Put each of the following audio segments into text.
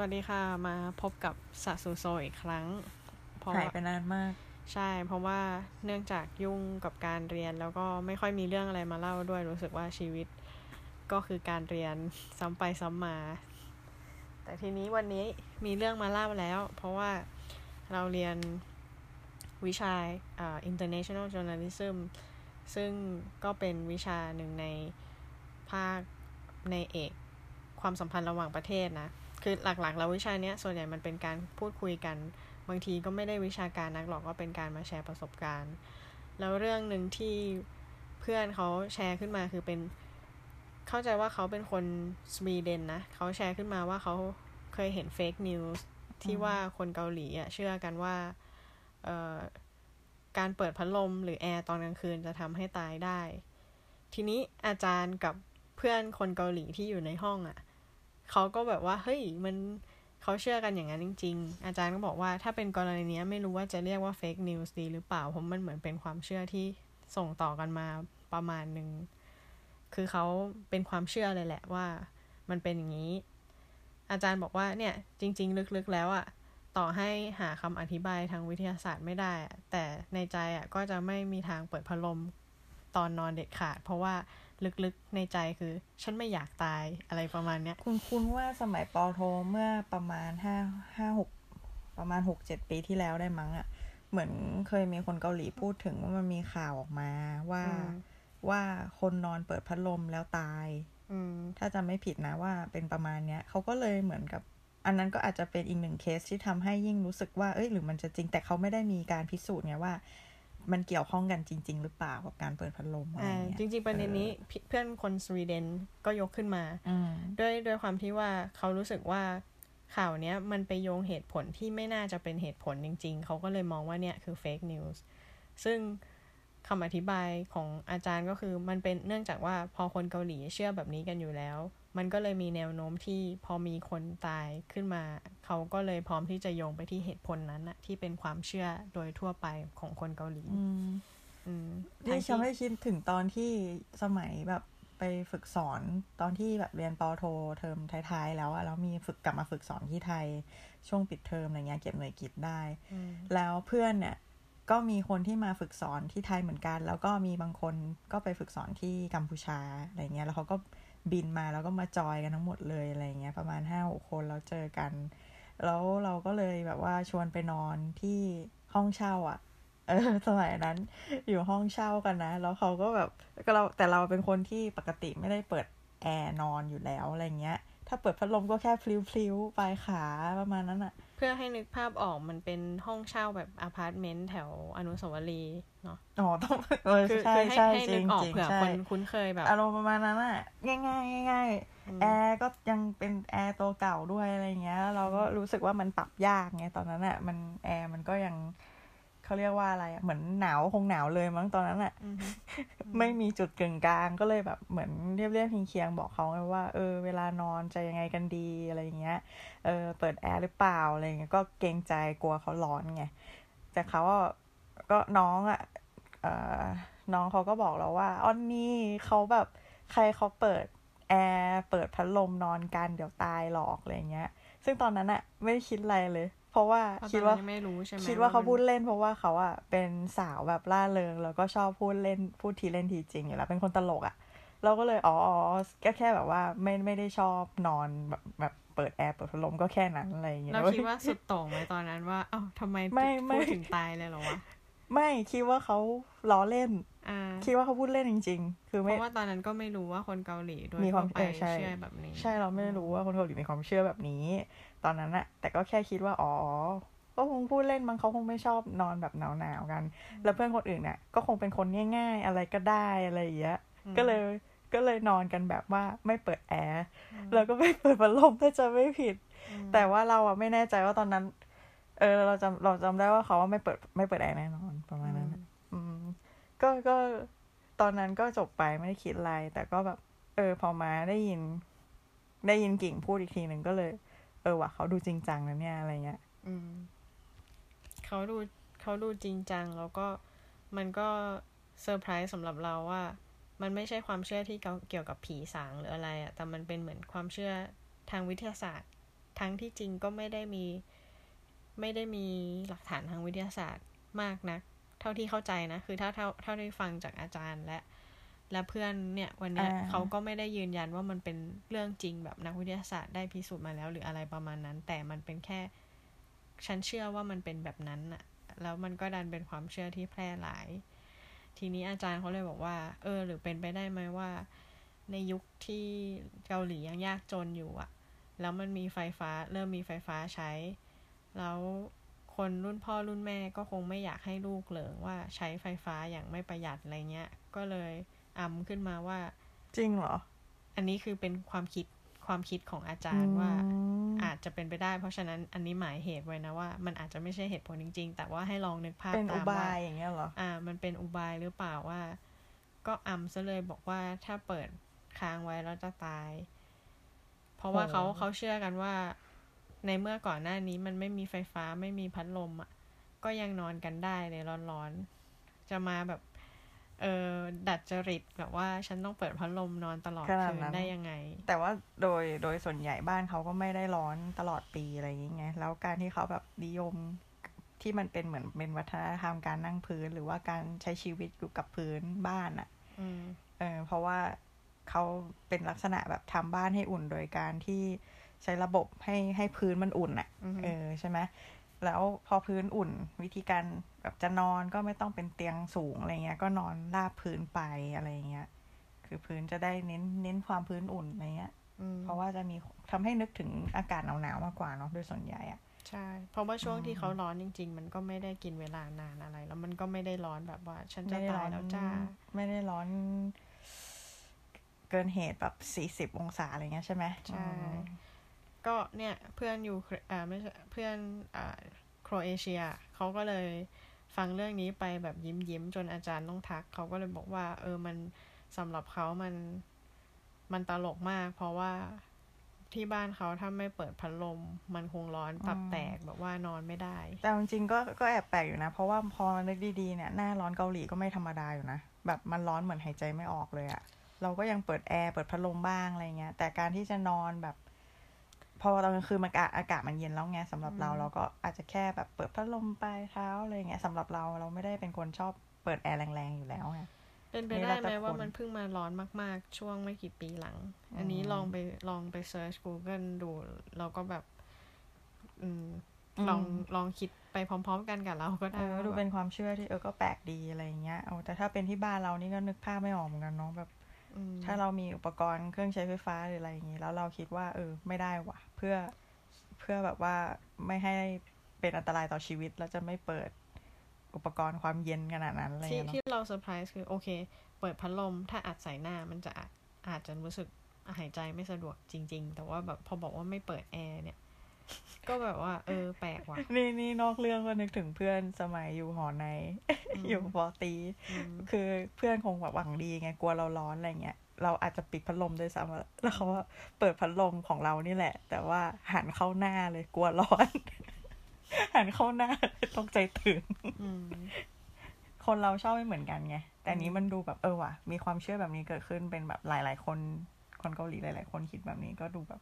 วัสดีค่ะ มาพบกับสัตสูโซอีกครั้ง เพราะหายไปนานมาก ใช่ เพราะว่าเนื่องจากยุ่งกับการเรียนแล้วก็ไม่ค่อยมีเรื่องอะไรมาเล่าด้วยรู้สึกว่าชีวิตก็คือการเรียนซ้ำไปซ้ำมา แต่ทีนี้วันนี้มีเรื่องมาเล่าแล้ว เพราะว่าเราเรียนวิชาอ่า international journalism ซึ่งก็เป็นวิชาหนึ่งในภาคในเอกความสัมพันธ์ระหว่างประเทศนะ คือหลักๆ แล้ววิชาเนี้ยส่วนใหญ่มันเป็นการพูดคุยกัน บางทีก็ไม่ได้วิชาการนักหรอกก็เป็นการมาแชร์ประสบการณ์ แล้วเรื่องหนึ่งที่เพื่อนเขาแชร์ขึ้นมาคือเป็น เข้าใจว่าเขาเป็นคนสวีเดนนะเขาแชร์ขึ้นมาว่าเขาเคยเห็น fake news ที่ว่าคนเกาหลีอะเชื่อกันว่าเออการเปิดพัดลมหรือแอร์ตอนกลางคืนจะทำให้ตายได้ ทีนี้อาจารย์กับเพื่อนคนเกาหลีที่อยู่ในห้องอะ่ะ เขาก็แบบว่า เฮ้ย มันเขาเชื่อกันอย่างนั้นจริง ๆ อาจารย์ก็บอกว่าถ้าเป็นกรณีนี้ไม่รู้ว่าจะเรียกว่าเฟกนิวส์ดีหรือเปล่า เพราะมันเหมือนเป็นความเชื่อที่ส่งต่อกันมาประมาณหนึ่ง คือเขาเป็นความเชื่อเลยแหละว่า มันเป็นอย่างนี้ อาจารย์บอกว่าเนี่ย จริง ๆ ลึกๆแล้วอะต่อให้หาคำอธิบายทางวิทยาศาสตร์ไม่ได้ แต่ในใจอะ่ะก็จะไม่มีทางเปิดพัดลมตอนนอนเด็ดขาด เพราะว่า ลึกๆในใจคือ ฉันไม่อยากตายอะไรประมาณเนี้ย คุณคุณว่าสมัยปอโทเมื่อประมาณห้าห้าหกประมาณหกเจ็ดปีที่แล้วได้มั้งอะ่ะ เหมือนเคยมีคนเกาหลีพูดถึงว่ามันมีข่าวออกมาว่าว่าคนนอนเปิดพัดลมแล้วตายถ้าจำไม่ผิดนะว่าเป็นประมาณเนี้ยเขาก็เลยเหมือนกับ อันนั้นก็อาจจะเป็นอีกหนึ่งเคสที่ทำให้ยิ่งรู้สึกว่า เอ้ยหรือมันจะจริงแต่เขาไม่ได้มีการพิสูจน์ไงว่า มันเกี่ยวข้องกันจริง ๆ หรือเปล่ากับการเปิดพัดลมอะไรเงี้ยจริง ๆ ประเด็นนี้เพื่อนคนสวีเดนก็ยกขึ้นมาด้วยด้วยความที่ว่าเขารู้สึกว่าข่าวเนี้ยมันไปโยงเหตุผลที่ไม่น่าจะเป็นเหตุผลจริง ๆ เขาก็เลยมองว่าเนี่ยคือ fake news ซึ่งคำอธิบายของอาจารย์ก็คือมันเป็นเนื่องจากว่าพอคนเกาหลีเชื่อแบบนี้กันอยู่แล้ว มันก็เลยมีแนวโน้มที่พอมีคนตายขึ้นมา เขาก็เลยพร้อมที่จะโยงไปที่เหตุผลนั้นอะที่เป็นความเชื่อโดยทั่วไปของคนเกาหลีที่ฉันไม่คิดถึงตอนที่สมัยแบบไปฝึกสอนตอนที่แบบเรียนปอโทเทอมท้ายๆแล้วอะแล้วมีฝึกกลับมาฝึกสอนที่ไทย ช่วงปิดเทอมอะไรเงี้ยเก็บหน่วยกิจได้ แล้วเพื่อนเนี่ยก็มีคนที่มาฝึกสอนที่ไทยเหมือนกัน แล้วก็มีบางคนก็ไปฝึกสอนที่กัมพูชาอะไรเงี้ยแล้วเขาก็ บินมาแล้วก็มาจอยกันทั้งหมดเลยอะไรเงี้ยประมาณห้าหกคนแล้วเจอกัน แล้วเราก็เลยแบบว่าชวนไปนอนที่ห้องเช่าอะ่ะเออสมัยนั้นอยู่ห้องเช่ากันนะ แล้วเขาก็แบบก็เราแต่เราเป็นคนที่ปกติไม่ได้เปิดแอร์นอนอยู่แล้วอะไรเงี้ย ถ้าเปิดพัดลมก็แค่พลิ้วๆปลายขาประมาณนั้นอะ เพื่อให้นึกภาพออกมันเป็นห้องเช่าแบบอพาร์ตเมนต์แถวอนุสาวรีย์เนาะอ๋อต้องเออใช่ใช่จริงจริงใช่คนคุ้นเคยแบบอารมณ์ประมาณนั้นอะง่ายง่ายง่ายแอร์ก็ยังเป็นแอร์ตัวเก่าด้วยอะไรเงี้ยเราก็รู้สึกว่ามันปรับยากไงตอนนั้นอะมันแอร์มันก็ยัง เขาเรียกว่าอะไรอะเหมือนหนาวคงหนาวเลยมั้งตอนนั้นอะไม่มีจุดกึ่งกลางก็เลยแบบเหมือนเลียบเลียบเคียงบอกเขาไงว่าเออเวลานอนจะยังไงกันดีอะไรเงี้ยเออเปิดแอร์หรือเปล่าอะไรเงี้ยก็เกรงใจกลัวเขาร้อนไงแต่เขาก็น้องอะเออน้องเขาก็บอกเราว่าอ้อนนี่เขาแบบใครเขาเปิดแอร์เปิดพัดลมนอนกันเดี๋ยวตายหรอกอะไรเงี้ย ซึ่งตอนนั้นอะไม่ได้คิดอะไรเลย เพราะว่าคิดว่าไม่รู้ใช่ไหมคิดว่าเขาพูดเล่น เพราะว่าเขาอะเป็นสาวแบบล่าเริงแล้วก็ชอบพูดเล่นพูดทีเล่นทีจริงอยู่แล้วเป็นคนตลกอะเราก็เลยอ๋อก็แค่แบบว่าไม่ไม่ได้ชอบนอนแบบแบบเปิดแอร์เปิดพัดลมก็แค่นั้นอะไรอย่างเงี้ยเราคิดว่าสุดโต่งไหมตอนนั้นว่าเอ้าทำไมไม่พูดถึงตายเลยหรอวะ ไม่คิดว่าเขาล้อเล่นคิดว่าเขาพูดเล่นจริง ๆ คือไม่เพราะว่าตอนนั้นก็ไม่รู้ว่าคนเกาหลีด้วยมีความเชื่อแบบนี้ ใช่เราไม่รู้ว่าคนเกาหลีมีความเชื่อแบบนี้ ตอนนั้นอะแต่ก็แค่คิดว่าอ๋อก็คงพูดเล่นบางเขาคงไม่ชอบนอนแบบหนาวๆกัน แล้วเพื่อนคนอื่นเนี่ยก็คงเป็นคนง่าย ๆ อะไรก็ได้อะไรอย่างเงี้ยก็เลยก็เลยนอนกันแบบว่าไม่เปิดแอร์แล้วก็ไม่เปิดพัดลมถ้าจะไม่ผิด แต่ว่าเราอะไม่แน่ใจว่าตอนนั้น เออ เราจำเราจำได้ว่าเขาว่าไม่เปิดไม่เปิดแอร์แน่นอนประมาณนั้นอืม ก็ก็ตอนนั้นก็จบไปไม่ได้คิดอะไร แต่ก็แบบ เออ พอมาได้ยิน ได้ยินกิ่งพูดอีกทีหนึ่งก็เลย เออว่ะเขาดูจริงจังนะเนี่ยอะไรเงี้ยอืมเขาดูเขาดูจริงจังแล้วก็มันก็เซอร์ไพรส์สำหรับเราว่า มันไม่ใช่ความเชื่อที่เกี่ยวกับผีสางหรืออะไรอะแต่มันเป็นเหมือนความเชื่อทางวิทยาศาสตร์ ทั้งที่จริงก็ไม่ได้มี ไม่ได้มีหลักฐานทางวิทยาศาสตร์มากนะัก เท่าที่เข้าใจนะ คือถ้าเท่าเท่าที่ฟังจากอาจารย์และ และเพื่อนเนี่ยวันนี้เขาก็ไม่ได้ยืนยันว่ามันเป็นเรื่องจริงแบบนักวิทยาศาสตร์ได้พิสูจน์มาแล้ว หรืออะไรประมาณนั้น แต่มันเป็นแค่ ฉันเชื่อว่ามันเป็นแบบนั้นอะแล้วมันก็ดันเป็นความเชื่อที่แพร่หลาย ทีนี้อาจารย์เขาเลยบอกว่า เออ หรือเป็นไปได้ไหมว่า ในยุคที่เกาหลียังยากจนอยู่อะแล้วมันมีไฟฟ้า เริ่มมีไฟฟ้าใช้ แล้วคนรุ่นพ่อรุ่นแม่ก็คงไม่อยากให้ลูกเหลิงว่าใช้ไฟฟ้าอย่างไม่ประหยัดอะไรเงี้ย ก็เลยอำขึ้นมาว่า จริงเหรอ อันนี้คือเป็นความคิดความคิดของอาจารย์ว่าอาจจะเป็นไปได้ เพราะฉะนั้นอันนี้หมายเหตุไว้นะว่า มันอาจจะไม่ใช่เหตุผลจริง ๆ แต่ว่าให้ลองนึกภาพตามว่าอย่างเงี้ยเหรอ อ่า มันเป็นอุบายหรือเปล่าว่า ก็อำซะเลยบอกว่าถ้าเปิดค้างไว้แล้วจะตาย เพราะว่าเขาเขาเชื่อกันว่า ในเมื่อก่อนหน้านี้มันไม่มีไฟฟ้าไม่มีพัดลมอะ ก็ยังนอนกันได้เลยร้อนๆ จะมาแบบ เออดัดจริตแบบว่าฉันต้องเปิดพัดลมนอนตลอดคืนได้ยังไง แต่ว่าโดยโดยส่วนใหญ่บ้านเขาก็ไม่ได้ร้อนตลอดปีอะไรอย่างเงี้ยแล้วการที่เขาแบบนิยมที่มันเป็นเหมือนเป็นวัฒนธรรมการนั่งพื้น หรือว่าการใช้ชีวิตอยู่กับพื้นบ้านอะ่ะเออเพราะว่าเขาเป็นลักษณะแบบทำบ้านให้อุ่นโดยการที่ ใช้ระบบให้ให้พื้นมันอุ่นอะ่ะเออใช่ไหมแล้วพอพื้นอุ่นวิธีการแบบจะนอนก็ไม่ต้องเป็นเตียงสูงอะไรเงี้ย ก็นอนราบพื้นไปอะไรเงี้ย คือพื้นจะได้เน้นเน้นความพื้นอุ่นอะไรเงี้ยเพราะว่าจะมีทำให้นึกถึงอากาศหนาวๆมากกว่าเนาะโดยส่วนใหญ่อะใช่ เพราะว่าช่วงที่เขาร้อนจริง ๆ มันก็ไม่ได้กินเวลานานอะไร แล้วมันก็ไม่ได้ร้อนแบบว่า ฉันจะตายแล้วจ้า ไม่ได้ร้อน เกินเหตุแบบสี่สิบองศาอะไรเงี้ยใช่ไหมใช่ ก็เนี่ยเพื่อนอยู่อ่าไม่ใช่เพื่อนอ่าโครเอเชียเขาก็เลยฟังเรื่องนี้ไปแบบยิ้มยิ้มจนอาจารย์ต้องทัก เขาก็เลยบอกว่า เออมันสำหรับเขามันมันตลกมาก เพราะว่าที่บ้านเขาถ้าไม่เปิดพัดลม มันคงร้อนตับแตกแบบว่านอนไม่ได้ แต่จจริงๆก็ก็แอบแปลกอยู่นะ เพราะว่าพอนึกดีๆเนี่ยหน้าร้อนเกาหลีก็ไม่ธรรมดาอยู่นะ แบบมันร้อนเหมือนหายใจไม่ออกเลยอะเราก็ยังเปิดแอร์เปิดพัดลมบ้างอะไรเงี้ยแต่การที่จะนอนแบบ พอตอนกลางคืนมันอากาศมันเย็นแล้วไงสำหรับเราเราก็อาจจะแค่แบบเปิดพัดลมปลายเท้าอะไรเงี้ยสำหรับเราเราไม่ได้เป็นคนชอบเปิดแอร์แรงๆอยู่แล้วไงเป็นไปได้ไหมว่ามันเพิ่งมาร้อนมาก ๆ ช่วงไม่กี่ปีหลัง อันนี้ลองไปลองไปเซิร์ช Google ดูเราก็แบบ อืมลองลองคิดไปพร้อม ๆ กันกับเราก็ได้ดูเป็นความเชื่อที่เออก็แปลกดีอะไรเงี้ยเอาแต่ถ้าเป็นที่บ้านเรานี่ก็นึกภาพไม่ออกเหมือนกันเนาะแบบ ถ้าเรามีอุปกรณ์เครื่องใช้ไฟฟ้าหรืออะไรอย่างนี้ แล้วเราคิดว่า เออ ไม่ได้ว่ะเพื่อเพื่อแบบว่าไม่ให้เป็นอันตรายต่อชีวิตแล้วจะไม่เปิดอุปกรณ์ความเย็นขนาดนั้นเลยที่ที่เราเซอร์ไพรส์คือ โอเค เปิดพัดลม ถ้าอัดใส่หน้ามันจะอาจจะรู้สึกหายใจไม่สะดวกจริง ๆ แต่ว่าแบบพอบอกว่าไม่เปิดแอร์เนี่ย ก็แบบว่า เออ แปลกว่ะ นี่นี่นอกเรื่องก็นึกถึงเพื่อนสมัยอยู่หอใน อยู่ปอตี คือเพื่อนคงแบบหวังดีไงกลัวเราร้อนอะไรเงี้ยเราอาจจะปิดพัดลมด้วยซ้ำแล้วเขาว่าเปิดพัดลมของเรานี่แหละ แต่ว่าหันเข้าหน้าเลยกลัวร้อน หันเข้าหน้าต้องใจตื่นคนเราชอบไม่เหมือนกันไง แต่นี้มันดูแบบเออว่ะ มีความเชื่อแบบนี้เกิดขึ้นเป็นแบบหลาย ๆ คน คนเกาหลีหลาย ๆ คนคิดแบบนี้ก็ดูแบบ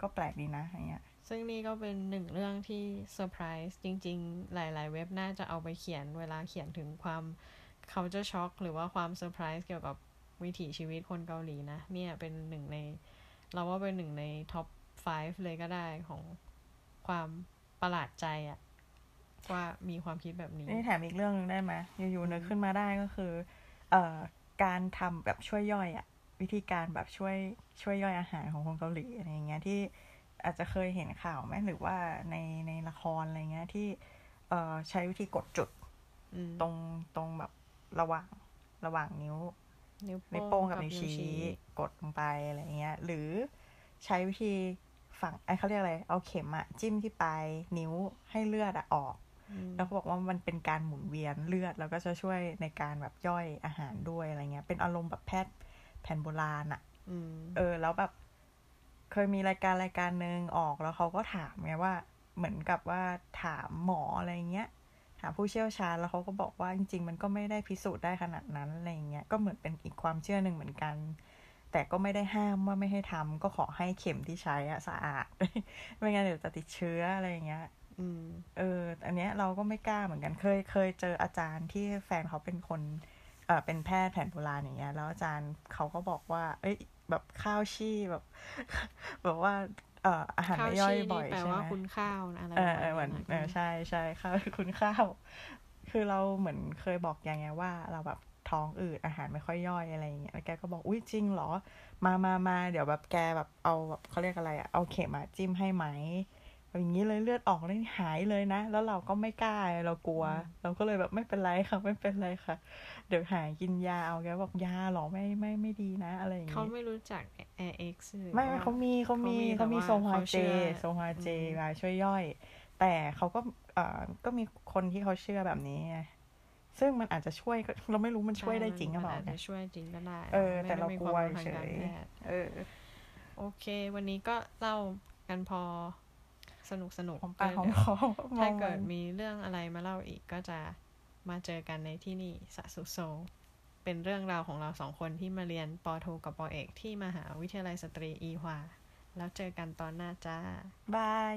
ก็แปลกดีนะอย่างเงี้ย ซึ่งนี่ก็เป็นหนึ่งเรื่องที่เซอร์ไพรส์จริง ๆ หลาย ๆ เว็บน่าจะเอาไปเขียนเวลาเขียนถึงความ culture shock หรือว่าความเซอร์ไพรส์เกี่ยวกับวิถีชีวิตคนเกาหลีนะ เนี่ยเป็นหนึ่งใน เราว่าเป็นหนึ่งใน top 5 เลยก็ได้ของความประหลาดใจอะว่ามีความคิดแบบนี้นี่แถมอีกเรื่องนึงได้ไหมอยู่ๆนึกขึ้นมาได้ก็คือ เอ่อการทำแบบช่วยย่อยอะวิธีการแบบช่วยช่วยย่อยอาหารของคนเกาหลีอะไรเงี้ยที่ อาจจะเคยเห็นข่าวไหมหรือว่าในในละครอะไรเงี้ยที่ เอ่อใช้วิธีกดจุดตรงตรงแบบระหว่างระหว่างนิ้ว นิ้วโป้งกับนิ้วชี้กดลงไปอะไรเงี้ย หรือใช้วิธีฝั่งไอ้เขาเรียกอะไร เอาเข็มอะจิ้มที่ปลายนิ้วให้เลือดอะออก แล้วก็บอกว่ามันเป็นการหมุนเวียนเลือด แล้วก็จะช่วยในการแบบย่อยอาหารด้วยอะไรเงี้ย เป็นอารมณ์แบบแพทย์แผนโบราณอะเออ แล้วแบบ เคยมีรายการรายการหนึ่งออกแล้วเขาก็ถามไงว่าเหมือนกับว่าถามหมออะไรเงี้ย ถามผู้เชี่ยวชาญแล้วเขาก็บอกว่าจริง ๆ มันก็ไม่ได้พิสูจน์ได้ขนาดนั้นอะไรเงี้ยก็เหมือนเป็นอีกความเชื่อหนึ่งเหมือนกัน แต่ก็ไม่ได้ห้ามว่าไม่ให้ทำก็ขอให้เข็มที่ใช้อะสะอาดไม่งั้นเดี๋ยวจะติดเชื้ออะไรอย่างเงี้ยอืมเออ อันเนี้ยเราก็ไม่กล้าเหมือนกันเคยเคยเจออาจารย์ที่แฟนเขาเป็นคนเออเป็นแพทย์แผนโบราณอย่างเงี้ย แล้วอาจารย์เขาก็บอกว่า เอ้ย แบบข้าวชี่แบบ แบบว่า เอ่ออาหารข้าวไม่ย่อยชี่บ่นี่อยแปลใช่ว่าไหมคุณข้าวนะอะไรเอปอระเออเหมืมาอณนนั้นเออใช่ใช่ข้าวคุณข้าว คือเราเหมือนเคยบอกยังไงว่า เราแบบท้องอืดอาหารไม่ค่อยย่อยอะไรอย่างเงี้ยแล้วแกก็บอกอุ้ยจริงเหรอ มามามาเดี๋ยวแบบแกแบบเอาแบบเขาเรียกอะไรอะเอาเข็มมาจิ้มให้ไหม แบบอย่างนี้เลยเลือดออกเลยหายเลยนะ แล้วเราก็ไม่กล้าเรากลัว เราก็เลยแบบไม่เป็นไรค่ะไม่เป็นไรค่ะ เดี๋ยวหายกินยาเอาแกบอกยาเหรอไม่ไม่ไม่ดีนะ อะไรอย่างเขางี้ไม่รู้จัก Air X หรือไม่ไม่ว่าเขามีเขามีเขาเขามีมีแต่โซว่าฮาเขาเจเชื่อโซฮาเจอืมมาช่วยย่อย แต่เขาก็เอ่อก็มีคนที่เขาเชื่อแบบนี้ไงซึ่งมันอาจจะช่วยก็เราไม่รู้มันช่วยได้จริงหรือเปล่ามันอาจไงจะช่วยจริงก็ได้เออไม่แต่เราไม่มีกคลัววมรู้ทางเฉการยแพทย์เออ โอเค วันนี้ก็เล่ากันพอ สนุกสนุกหอมปากหอมเดี๋ยวคอมถ้าองเกิดมันมีเรื่องอะไรมาเล่าอีกก็จะมาเจอกันในที่นี่สะสุโซ เป็นเรื่องราวของเราสองคนที่มาเรียนปอโทกับปอเอกที่มหาวิทยาลัยสตรีอีฮวา แล้วเจอกันตอนหน้าจ้า บาย